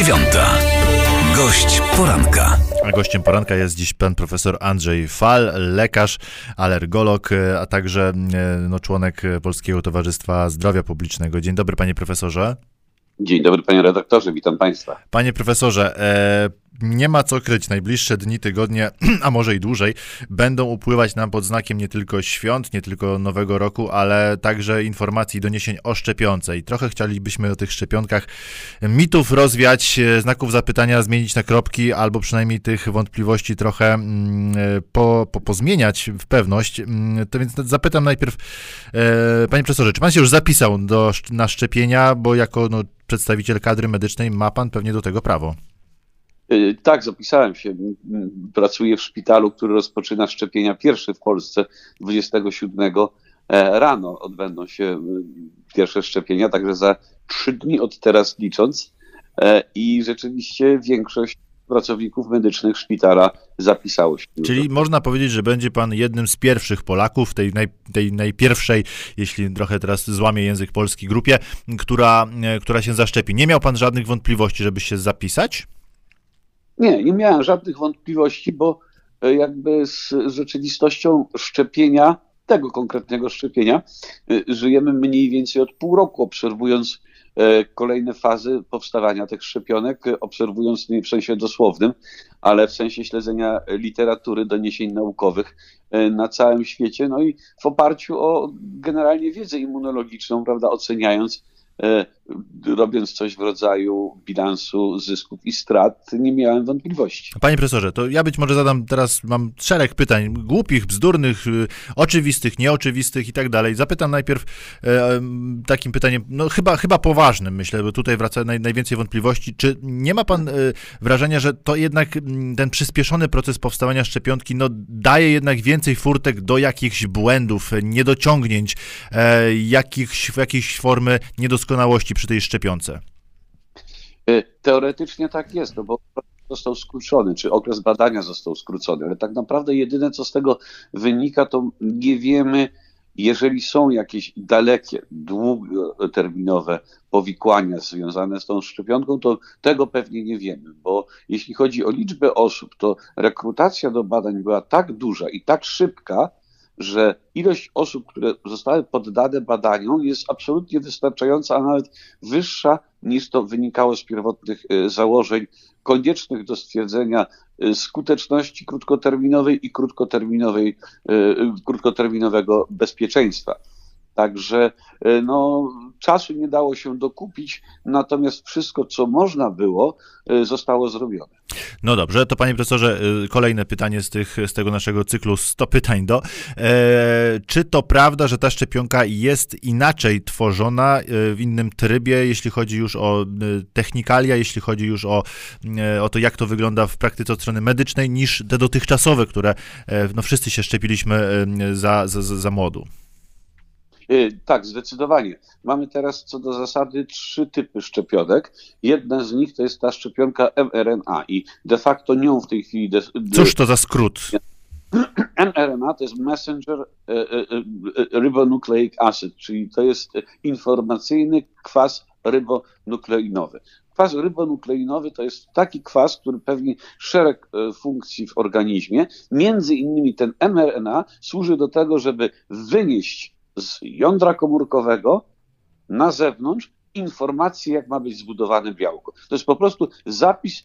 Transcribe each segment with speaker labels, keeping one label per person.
Speaker 1: dziewiąta. Gość poranka.
Speaker 2: A gościem poranka jest dziś pan profesor Andrzej Fal, lekarz, alergolog, a także e, no, członek Polskiego Towarzystwa Zdrowia Publicznego. Dzień dobry, panie profesorze.
Speaker 3: Dzień dobry, panie redaktorze, witam państwa.
Speaker 2: Panie profesorze, e, nie ma co kryć. Najbliższe dni, tygodnie, a może i dłużej, będą upływać nam pod znakiem nie tylko świąt, nie tylko Nowego Roku, ale także informacji i doniesień o szczepionce. I trochę chcielibyśmy o tych szczepionkach mitów rozwiać, e, znaków zapytania zmienić na kropki, albo przynajmniej tych wątpliwości trochę mm, e, po, po, pozmieniać w pewność. Mm, to więc zapytam najpierw, e, panie profesorze, czy pan się już zapisał do, na szczepienia, bo jako no, przedstawiciel kadry medycznej ma pan pewnie do tego prawo.
Speaker 3: Y, tak, zapisałem się. Pracuję w szpitalu, który rozpoczyna szczepienia pierwszy w Polsce 27 e, rano. Odbędą się y, pierwsze szczepienia, także za trzy dni od teraz licząc. E, I rzeczywiście większość pracowników medycznych szpitala zapisało się.
Speaker 2: Czyli można powiedzieć, że będzie pan jednym z pierwszych Polaków, tej, naj, tej najpierwszej, jeśli trochę teraz złamie język polski, grupie, która, e, która się zaszczepi. Nie miał pan żadnych wątpliwości, żeby się zapisać?
Speaker 3: Nie, nie miałem żadnych wątpliwości, bo e, jakby z rzeczywistością szczepienia, tego konkretnego szczepienia, e, żyjemy mniej więcej od pół roku, obserwując e, kolejne fazy powstawania tych szczepionek, obserwując nie w sensie dosłownym, ale w sensie śledzenia literatury, doniesień naukowych na całym świecie, no i w oparciu o generalnie wiedzę immunologiczną, prawda, oceniając robiąc coś w rodzaju bilansu zysków i strat, nie miałem wątpliwości.
Speaker 2: Panie profesorze, to ja być może zadam teraz, mam szereg pytań, głupich, bzdurnych, y, oczywistych, nieoczywistych i tak dalej. Zapytam najpierw e, takim pytaniem, no chyba, chyba poważnym, myślę, bo tutaj wraca naj, najwięcej wątpliwości. Czy nie ma pan e, wrażenia, że to jednak ten przyspieszony proces powstawania szczepionki, no daje jednak więcej furtek do jakichś błędów, niedociągnięć, jakichś, jakiejś formy niedoskonalości doskonałości przy tej szczepionce?
Speaker 3: Y, teoretycznie tak jest, no bo został skrócony, czy okres badania został skrócony, ale tak naprawdę jedyne, co z tego wynika, to nie wiemy, jeżeli są jakieś dalekie, długoterminowe powikłania związane z tą szczepionką, to tego pewnie nie wiemy, bo jeśli chodzi o liczbę osób, to rekrutacja do badań była tak duża i tak szybka, że ilość osób, które zostały poddane badaniom, jest absolutnie wystarczająca, a nawet wyższa niż to wynikało z pierwotnych e, założeń koniecznych do stwierdzenia e, skuteczności krótkoterminowej i krótkoterminowej, e, krótkoterminowego bezpieczeństwa. Także no, czasu nie dało się dokupić, natomiast wszystko, co można było, zostało zrobione.
Speaker 2: No dobrze, to panie profesorze, y, kolejne pytanie z, tych, z tego naszego cyklu 100 pytań do. E, czy to prawda, że ta szczepionka jest inaczej tworzona, y, w innym trybie, jeśli chodzi już o y, technikalia, jeśli chodzi już o, o to, jak to wygląda w praktyce od strony medycznej, niż te dotychczasowe, które e, no, wszyscy się szczepiliśmy za, za, za młodu?
Speaker 3: Y, tak, zdecydowanie. Mamy teraz co do zasady trzy typy szczepionek. Jedna z nich to jest ta szczepionka mRNA i de facto nią w tej chwili. De,
Speaker 2: Cóż to za skrót?
Speaker 3: mRNA to jest Messenger e, e, Ribonucleic Acid, czyli to jest informacyjny kwas rybonukleinowy. Kwas rybonukleinowy to jest taki kwas, który pełni szereg funkcji w organizmie. Między innymi ten mRNA służy do tego, żeby wynieść z jądra komórkowego na zewnątrz informację, jak ma być zbudowane białko. To jest po prostu zapis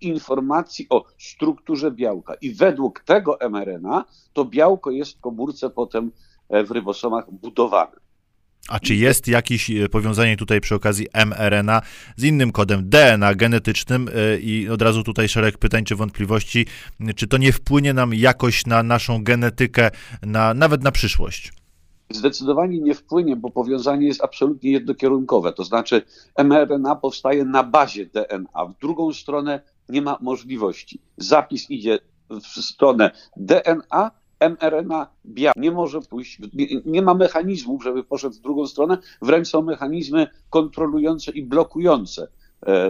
Speaker 3: informacji o strukturze białka. I według tego mRNA to białko jest w komórce potem e, w rybosomach budowane.
Speaker 2: A czy jest jakieś e, powiązanie tutaj przy okazji mRNA z innym kodem DNA genetycznym e, i od razu tutaj szereg pytań czy wątpliwości, czy to nie wpłynie nam jakoś na naszą genetykę, na, nawet na przyszłość?
Speaker 3: Zdecydowanie nie wpłynie, bo powiązanie jest absolutnie jednokierunkowe. To znaczy, mRNA powstaje na bazie DNA. W drugą stronę nie ma możliwości. Zapis idzie w stronę DNA, mRNA biała nie może pójść, nie, nie, ma mechanizmów, żeby poszedł w drugą stronę, wręcz są mechanizmy kontrolujące i blokujące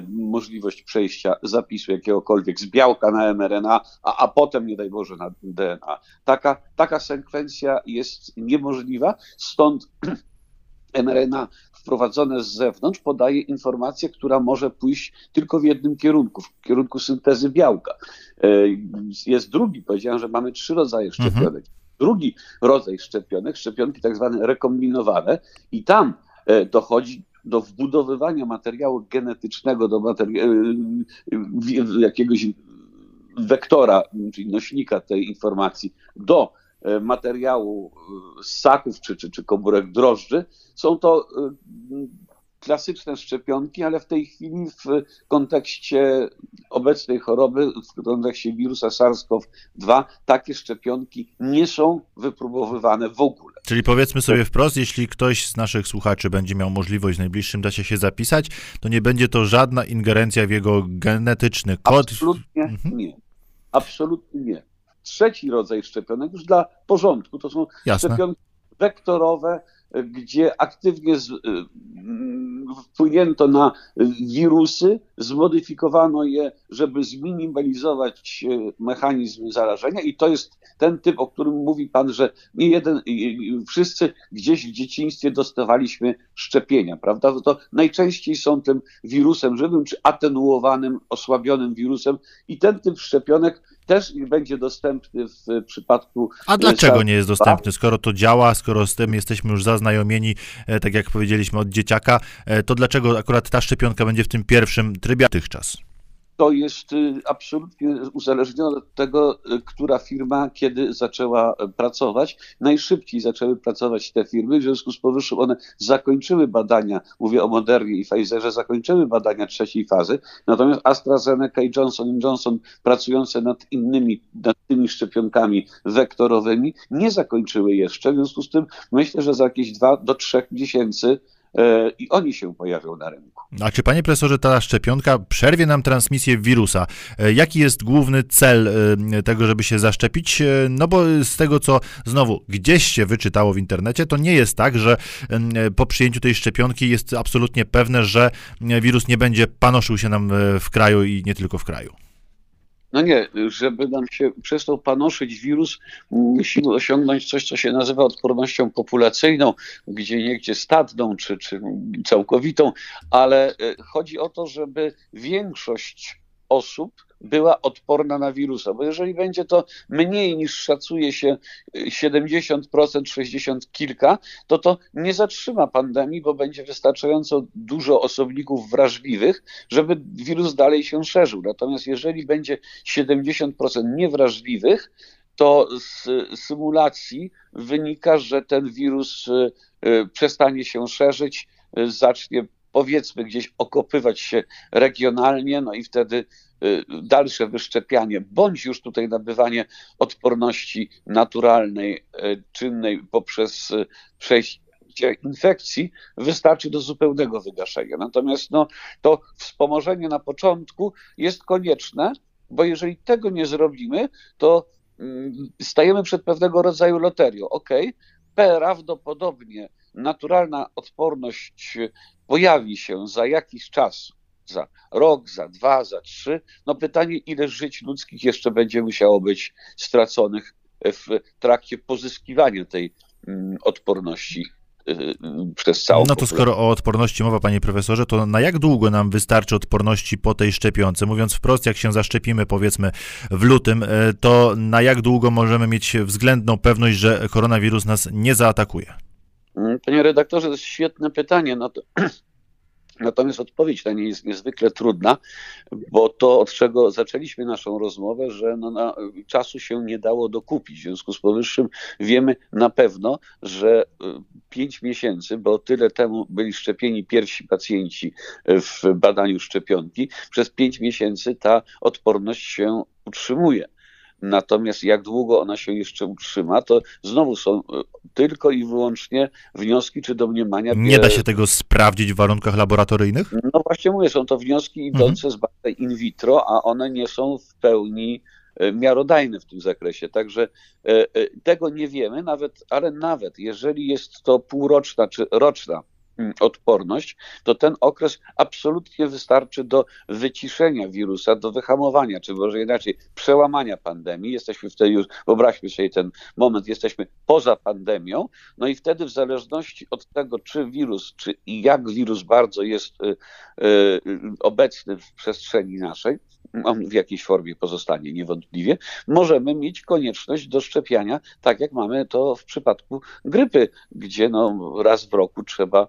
Speaker 3: możliwość przejścia zapisu jakiegokolwiek z białka na mRNA, a, a potem, nie daj Boże, na DNA. Taka, taka sekwencja jest niemożliwa, stąd mRNA wprowadzone z zewnątrz podaje informację, która może pójść tylko w jednym kierunku, w kierunku syntezy białka. E, jest drugi, powiedziałem, że mamy trzy rodzaje mhm. szczepionek. Mhm. Drugi rodzaj szczepionek, szczepionki tak zwane rekombinowane i tam e, dochodzi do wbudowywania materiału genetycznego, do materi- e, jakiegoś wektora, czyli nośnika tej informacji, do E, materiału e, ssaków czy, czy, czy komórek drożdży. Są to klasyczne szczepionki, ale w tej chwili w kontekście obecnej choroby, w kontekście wirusa SARS-CoV-2, takie szczepionki nie są wypróbowywane w ogóle.
Speaker 2: Czyli powiedzmy sobie wprost, jeśli ktoś z naszych słuchaczy będzie miał możliwość w najbliższym czasie się zapisać, to nie będzie to żadna ingerencja w jego genetyczny kod.
Speaker 3: Absolutnie mhm. nie. Absolutnie nie trzeci rodzaj szczepionek już dla porządku. To są Jasne. szczepionki wektorowe, gdzie aktywnie z, y, wpłynięto na wirusy, zmodyfikowano je, żeby zminimalizować y, mechanizm zarażenia i to jest ten typ, o którym mówi Pan, że nie jeden, wszyscy gdzieś w dzieciństwie dostawaliśmy szczepienia, prawda? To najczęściej są tym wirusem żywym, czy atenuowanym, osłabionym wirusem i ten typ szczepionek też nie będzie dostępny w przypadku.
Speaker 2: A dlaczego nie jest dostępny, skoro to działa, skoro z tym jesteśmy już zaznajomieni, e, tak jak powiedzieliśmy od dzieciaka, e, to dlaczego akurat ta szczepionka będzie w tym pierwszym trybie dotychczas?
Speaker 3: to jest y, absolutnie uzależnione od tego, y, która firma kiedy zaczęła y, pracować. Najszybciej zaczęły pracować te firmy, w związku z powyższym one zakończyły badania, mówię o Modernie i Pfizerze, zakończyły badania trzeciej fazy, natomiast AstraZeneca i Johnson Johnson pracujące nad innymi, nad tymi szczepionkami wektorowymi nie zakończyły jeszcze, w związku z tym myślę, że za jakieś dwa do trzech miesięcy i oni się pojawią na rynku.
Speaker 2: A czy panie profesorze, ta szczepionka przerwie nam transmisję wirusa? E, jaki jest główny cel e, tego, żeby się zaszczepić? No bo z tego, co znowu gdzieś się wyczytało w internecie, to nie jest tak, że po przyjęciu tej szczepionki jest absolutnie pewne, że wirus nie będzie panoszył się nam w kraju i nie tylko w kraju.
Speaker 3: No nie, żeby nam się przestał panoszyć wirus, musimy osiągnąć coś, co się nazywa odpornością populacyjną, gdzie niegdzie stadną czy, czy całkowitą, ale e, chodzi o to, żeby większość osób była odporna na wirusa, bo jeżeli będzie to mniej niż szacuje się 70%, 60 kilka, to to nie zatrzyma pandemii, bo będzie wystarczająco dużo osobników wrażliwych, żeby wirus dalej się szerzył. Natomiast jeżeli będzie 70% niewrażliwych, to z symulacji wynika, że ten wirus y, y, przestanie się szerzyć, y, zacznie powiedzmy gdzieś okopywać się regionalnie, no i wtedy y, dalsze wyszczepianie, bądź już tutaj nabywanie odporności naturalnej, y, czynnej poprzez y, przejście infekcji wystarczy do zupełnego wygaszenia. Natomiast no, to wspomożenie na początku jest konieczne, bo jeżeli tego nie zrobimy, to mm, stajemy przed pewnego rodzaju loterią. Ok, prawdopodobnie naturalna odporność pojawi się za jakiś czas, za rok, za dwa, za trzy, no pytanie, ile żyć ludzkich jeszcze będzie musiało być straconych w trakcie pozyskiwania tej mm, odporności y, przez całą
Speaker 2: No to skoro o odporności mowa, panie profesorze, to na jak długo nam wystarczy odporności po tej szczepionce? Mówiąc wprost, jak się zaszczepimy powiedzmy w lutym, y, to na jak długo możemy mieć względną pewność, że koronawirus nas nie zaatakuje?
Speaker 3: Mm, panie redaktorze, to jest świetne pytanie. No to, natomiast odpowiedź na nie jest niezwykle trudna, bo to, od czego zaczęliśmy naszą rozmowę, że no na, czasu się nie dało dokupić. W związku z powyższym wiemy na pewno, że y, pięć miesięcy, bo tyle temu byli szczepieni pierwsi pacjenci w badaniu szczepionki, przez pięć miesięcy ta odporność się utrzymuje. Natomiast jak długo ona się jeszcze utrzyma, to znowu są e, tylko i wyłącznie wnioski czy domniemania.
Speaker 2: Nie da się tego sprawdzić w warunkach laboratoryjnych?
Speaker 3: No właśnie mówię, są to wnioski idące mhm. z badań in vitro, a one nie są w pełni e, miarodajne w tym zakresie. Także e, tego nie wiemy, nawet, ale nawet jeżeli jest to półroczna czy roczna odporność, to ten okres absolutnie wystarczy do wyciszenia wirusa, do wyhamowania, czy może inaczej, przełamania pandemii. Jesteśmy wtedy już, wyobraźmy sobie ten moment, jesteśmy poza pandemią, no i wtedy w zależności od tego, czy wirus, czy jak wirus bardzo jest y, y, obecny w przestrzeni naszej, on w jakiejś formie pozostanie niewątpliwie, możemy mieć konieczność do szczepiania, tak jak mamy to w przypadku grypy, gdzie no raz w roku trzeba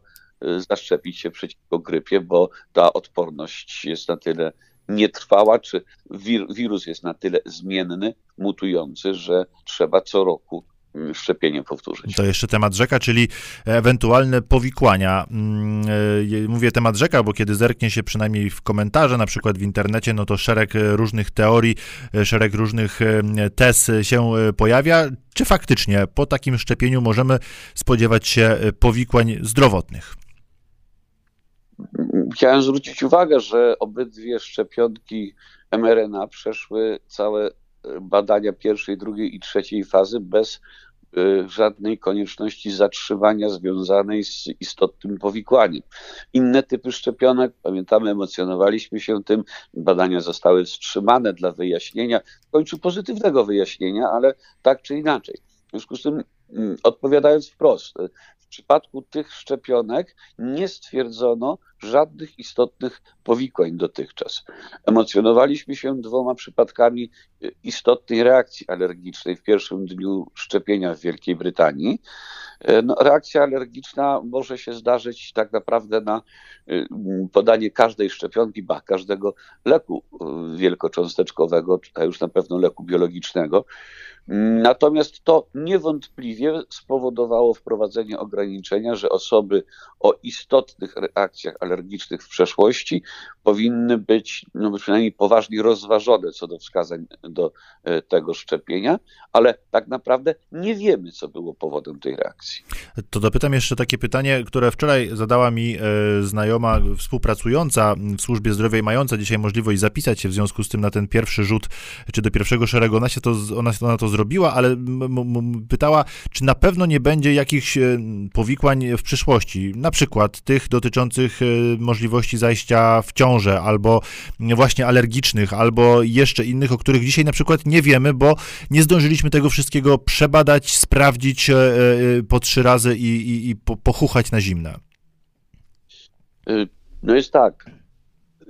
Speaker 3: zaszczepić się przeciwko grypie, bo ta odporność jest na tyle nietrwała, czy wir, wirus jest na tyle zmienny, mutujący, że trzeba co roku szczepienie powtórzyć.
Speaker 2: To jeszcze temat rzeka, czyli ewentualne powikłania. Mm, e, mówię temat rzeka, bo kiedy zerknie się przynajmniej w komentarze, na przykład w internecie, no to szereg różnych teorii, e, szereg różnych e, tez się pojawia. Czy faktycznie po takim szczepieniu możemy spodziewać się powikłań zdrowotnych?
Speaker 3: Chciałem zwrócić uwagę, że obydwie szczepionki mRNA przeszły całe badania pierwszej, drugiej i trzeciej fazy bez y, żadnej konieczności zatrzymania związanej z istotnym powikłaniem. Inne typy szczepionek, pamiętamy, emocjonowaliśmy się tym, badania zostały wstrzymane dla wyjaśnienia, w końcu pozytywnego wyjaśnienia, ale tak czy inaczej. W związku z tym, mm, odpowiadając wprost, przypadku tych szczepionek nie stwierdzono żadnych istotnych powikłań dotychczas. Emocjonowaliśmy się dwoma przypadkami y, istotnej reakcji alergicznej w pierwszym dniu szczepienia w Wielkiej Brytanii. E, no, reakcja alergiczna może się zdarzyć tak naprawdę na y, podanie każdej szczepionki, ba, każdego leku y, wielkocząsteczkowego, a już na pewno leku biologicznego. Natomiast to niewątpliwie spowodowało wprowadzenie ograniczenia, że osoby o istotnych reakcjach alergicznych w przeszłości powinny być no, przynajmniej poważnie rozważone co do wskazań do e, tego szczepienia, ale tak naprawdę nie wiemy, co było powodem tej reakcji.
Speaker 2: To dopytam jeszcze takie pytanie, które wczoraj zadała mi e, znajoma współpracująca w służbie zdrowia i mająca dzisiaj możliwość zapisać się w związku z tym na ten pierwszy rzut, czy do pierwszego szeregu. Ona się to, ona, ona to zrobiła, ale pytała, czy na pewno nie będzie jakichś e, powikłań w przyszłości, na przykład tych dotyczących możliwości zajścia w ciążę, albo właśnie alergicznych, albo jeszcze innych, o których dzisiaj na przykład nie wiemy, bo nie zdążyliśmy tego wszystkiego przebadać, sprawdzić e, po trzy razy i, i, i pochuchać na zimne.
Speaker 3: No jest tak.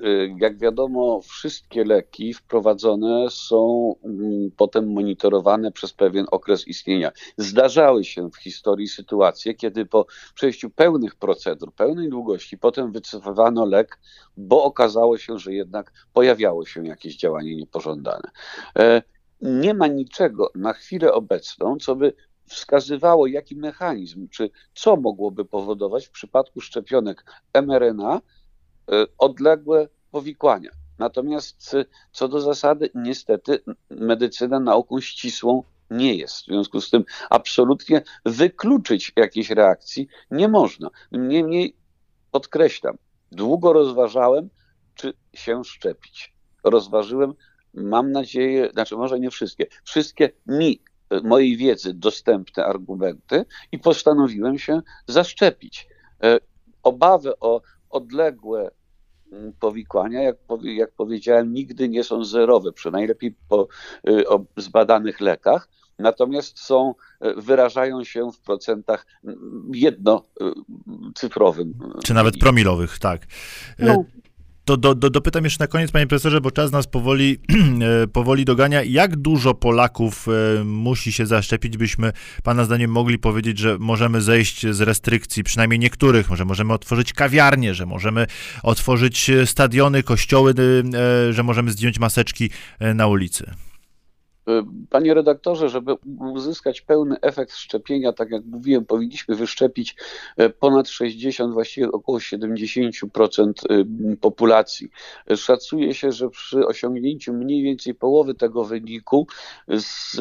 Speaker 3: Y, jak wiadomo, wszystkie leki wprowadzone są mm, potem monitorowane przez pewien okres istnienia. Zdarzały się w historii sytuacje, kiedy po przejściu pełnych procedur, pełnej długości, potem wycofywano lek, bo okazało się, że jednak pojawiało się jakieś działanie niepożądane. E, nie ma niczego na chwilę obecną, co by wskazywało, jaki mechanizm, czy co mogłoby powodować w przypadku szczepionek mRNA odległe powikłania. Natomiast y, co do zasady, niestety medycyna nauką ścisłą nie jest. W związku z tym absolutnie wykluczyć jakiejś reakcji nie można. Niemniej podkreślam, długo rozważałem, czy się szczepić. Rozważyłem, mam nadzieję, znaczy może nie wszystkie, wszystkie mi, y, mojej wiedzy dostępne argumenty i postanowiłem się zaszczepić. Obawy o odległe powikłania, jak, jak powiedziałem, nigdy nie są zerowe, przynajmniej po y, o zbadanych lekach, natomiast są, y, wyrażają się w procentach jednocyfrowym.
Speaker 2: Czy nawet promilowych, tak. No. To do, do, dopytam jeszcze na koniec, panie profesorze, bo czas nas powoli, e, powoli dogania. Jak dużo Polaków e, musi się zaszczepić, byśmy pana zdaniem mogli powiedzieć, że możemy zejść z restrykcji, przynajmniej niektórych, może możemy otworzyć kawiarnie, że możemy otworzyć stadiony, kościoły, e, że możemy zdjąć maseczki na ulicy?
Speaker 3: Panie redaktorze, żeby uzyskać pełny efekt szczepienia, tak jak mówiłem, powinniśmy wyszczepić e, ponad 60, właściwie około 70% e, populacji. Szacuje się, że przy osiągnięciu mniej więcej połowy tego wyniku z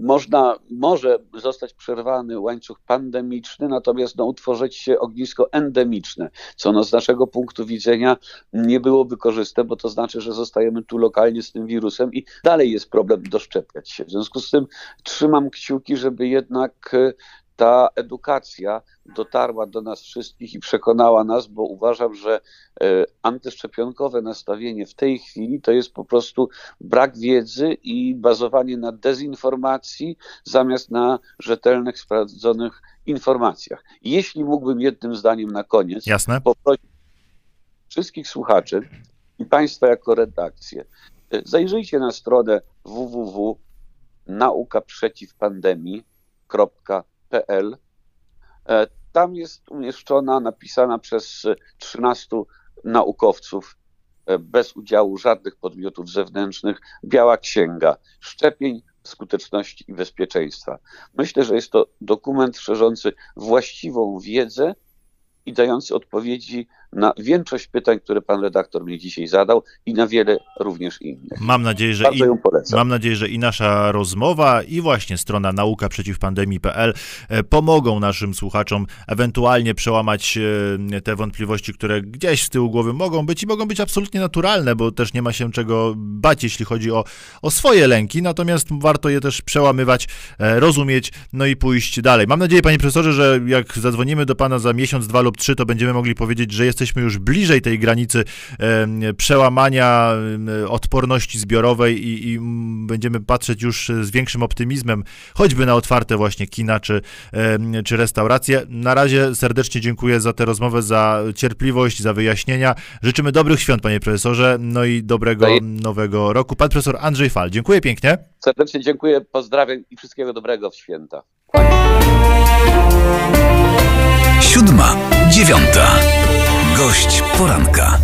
Speaker 3: można, może zostać przerwany łańcuch pandemiczny, natomiast no, utworzyć się ognisko endemiczne, co no, z naszego punktu widzenia nie byłoby korzystne, bo to znaczy, że zostajemy tu lokalnie z tym wirusem i dalej jest problem doszczepiać się. W związku z tym trzymam kciuki, żeby jednak ta edukacja dotarła do nas wszystkich i przekonała nas, bo uważam, że e, antyszczepionkowe nastawienie w tej chwili to jest po prostu brak wiedzy i bazowanie na dezinformacji zamiast na rzetelnych, sprawdzonych informacjach. Jeśli mógłbym jednym zdaniem na koniec
Speaker 2: Jasne.
Speaker 3: poprosić wszystkich słuchaczy i Państwa jako redakcję, e, zajrzyjcie na stronę www.naukaprzeciwpandemii.pl pl. E, tam jest umieszczona, napisana przez 13 naukowców e, bez udziału żadnych podmiotów zewnętrznych biała księga szczepień, skuteczności i bezpieczeństwa. Myślę, że jest to dokument szerzący właściwą wiedzę i dający odpowiedzi na większość pytań, które pan redaktor mnie dzisiaj zadał i na wiele również innych.
Speaker 2: Mam nadzieję, że, i, mam nadzieję, że i nasza rozmowa i właśnie strona nauka przeciwpandemii.pl e, pomogą naszym słuchaczom ewentualnie przełamać e, te wątpliwości, które gdzieś z tyłu głowy mogą być i mogą być absolutnie naturalne, bo też nie ma się czego bać, jeśli chodzi o, o swoje lęki, natomiast warto je też przełamywać, e, rozumieć, no i pójść dalej. Mam nadzieję, panie profesorze, że jak zadzwonimy do pana za miesiąc, dwa lub trzy, to będziemy mogli powiedzieć, że jesteśmy jesteśmy już bliżej tej granicy przełamania odporności zbiorowej i, i będziemy patrzeć już z większym optymizmem, choćby na otwarte właśnie kina czy, czy restauracje. Na razie serdecznie dziękuję za tę rozmowę, za cierpliwość, za wyjaśnienia. Życzymy dobrych świąt, panie profesorze, no i dobrego nowego roku. Pan profesor Andrzej Fal, dziękuję pięknie.
Speaker 3: Serdecznie dziękuję, pozdrawiam i wszystkiego dobrego w święta.
Speaker 1: Siódma, dziewiąta. Gość poranka.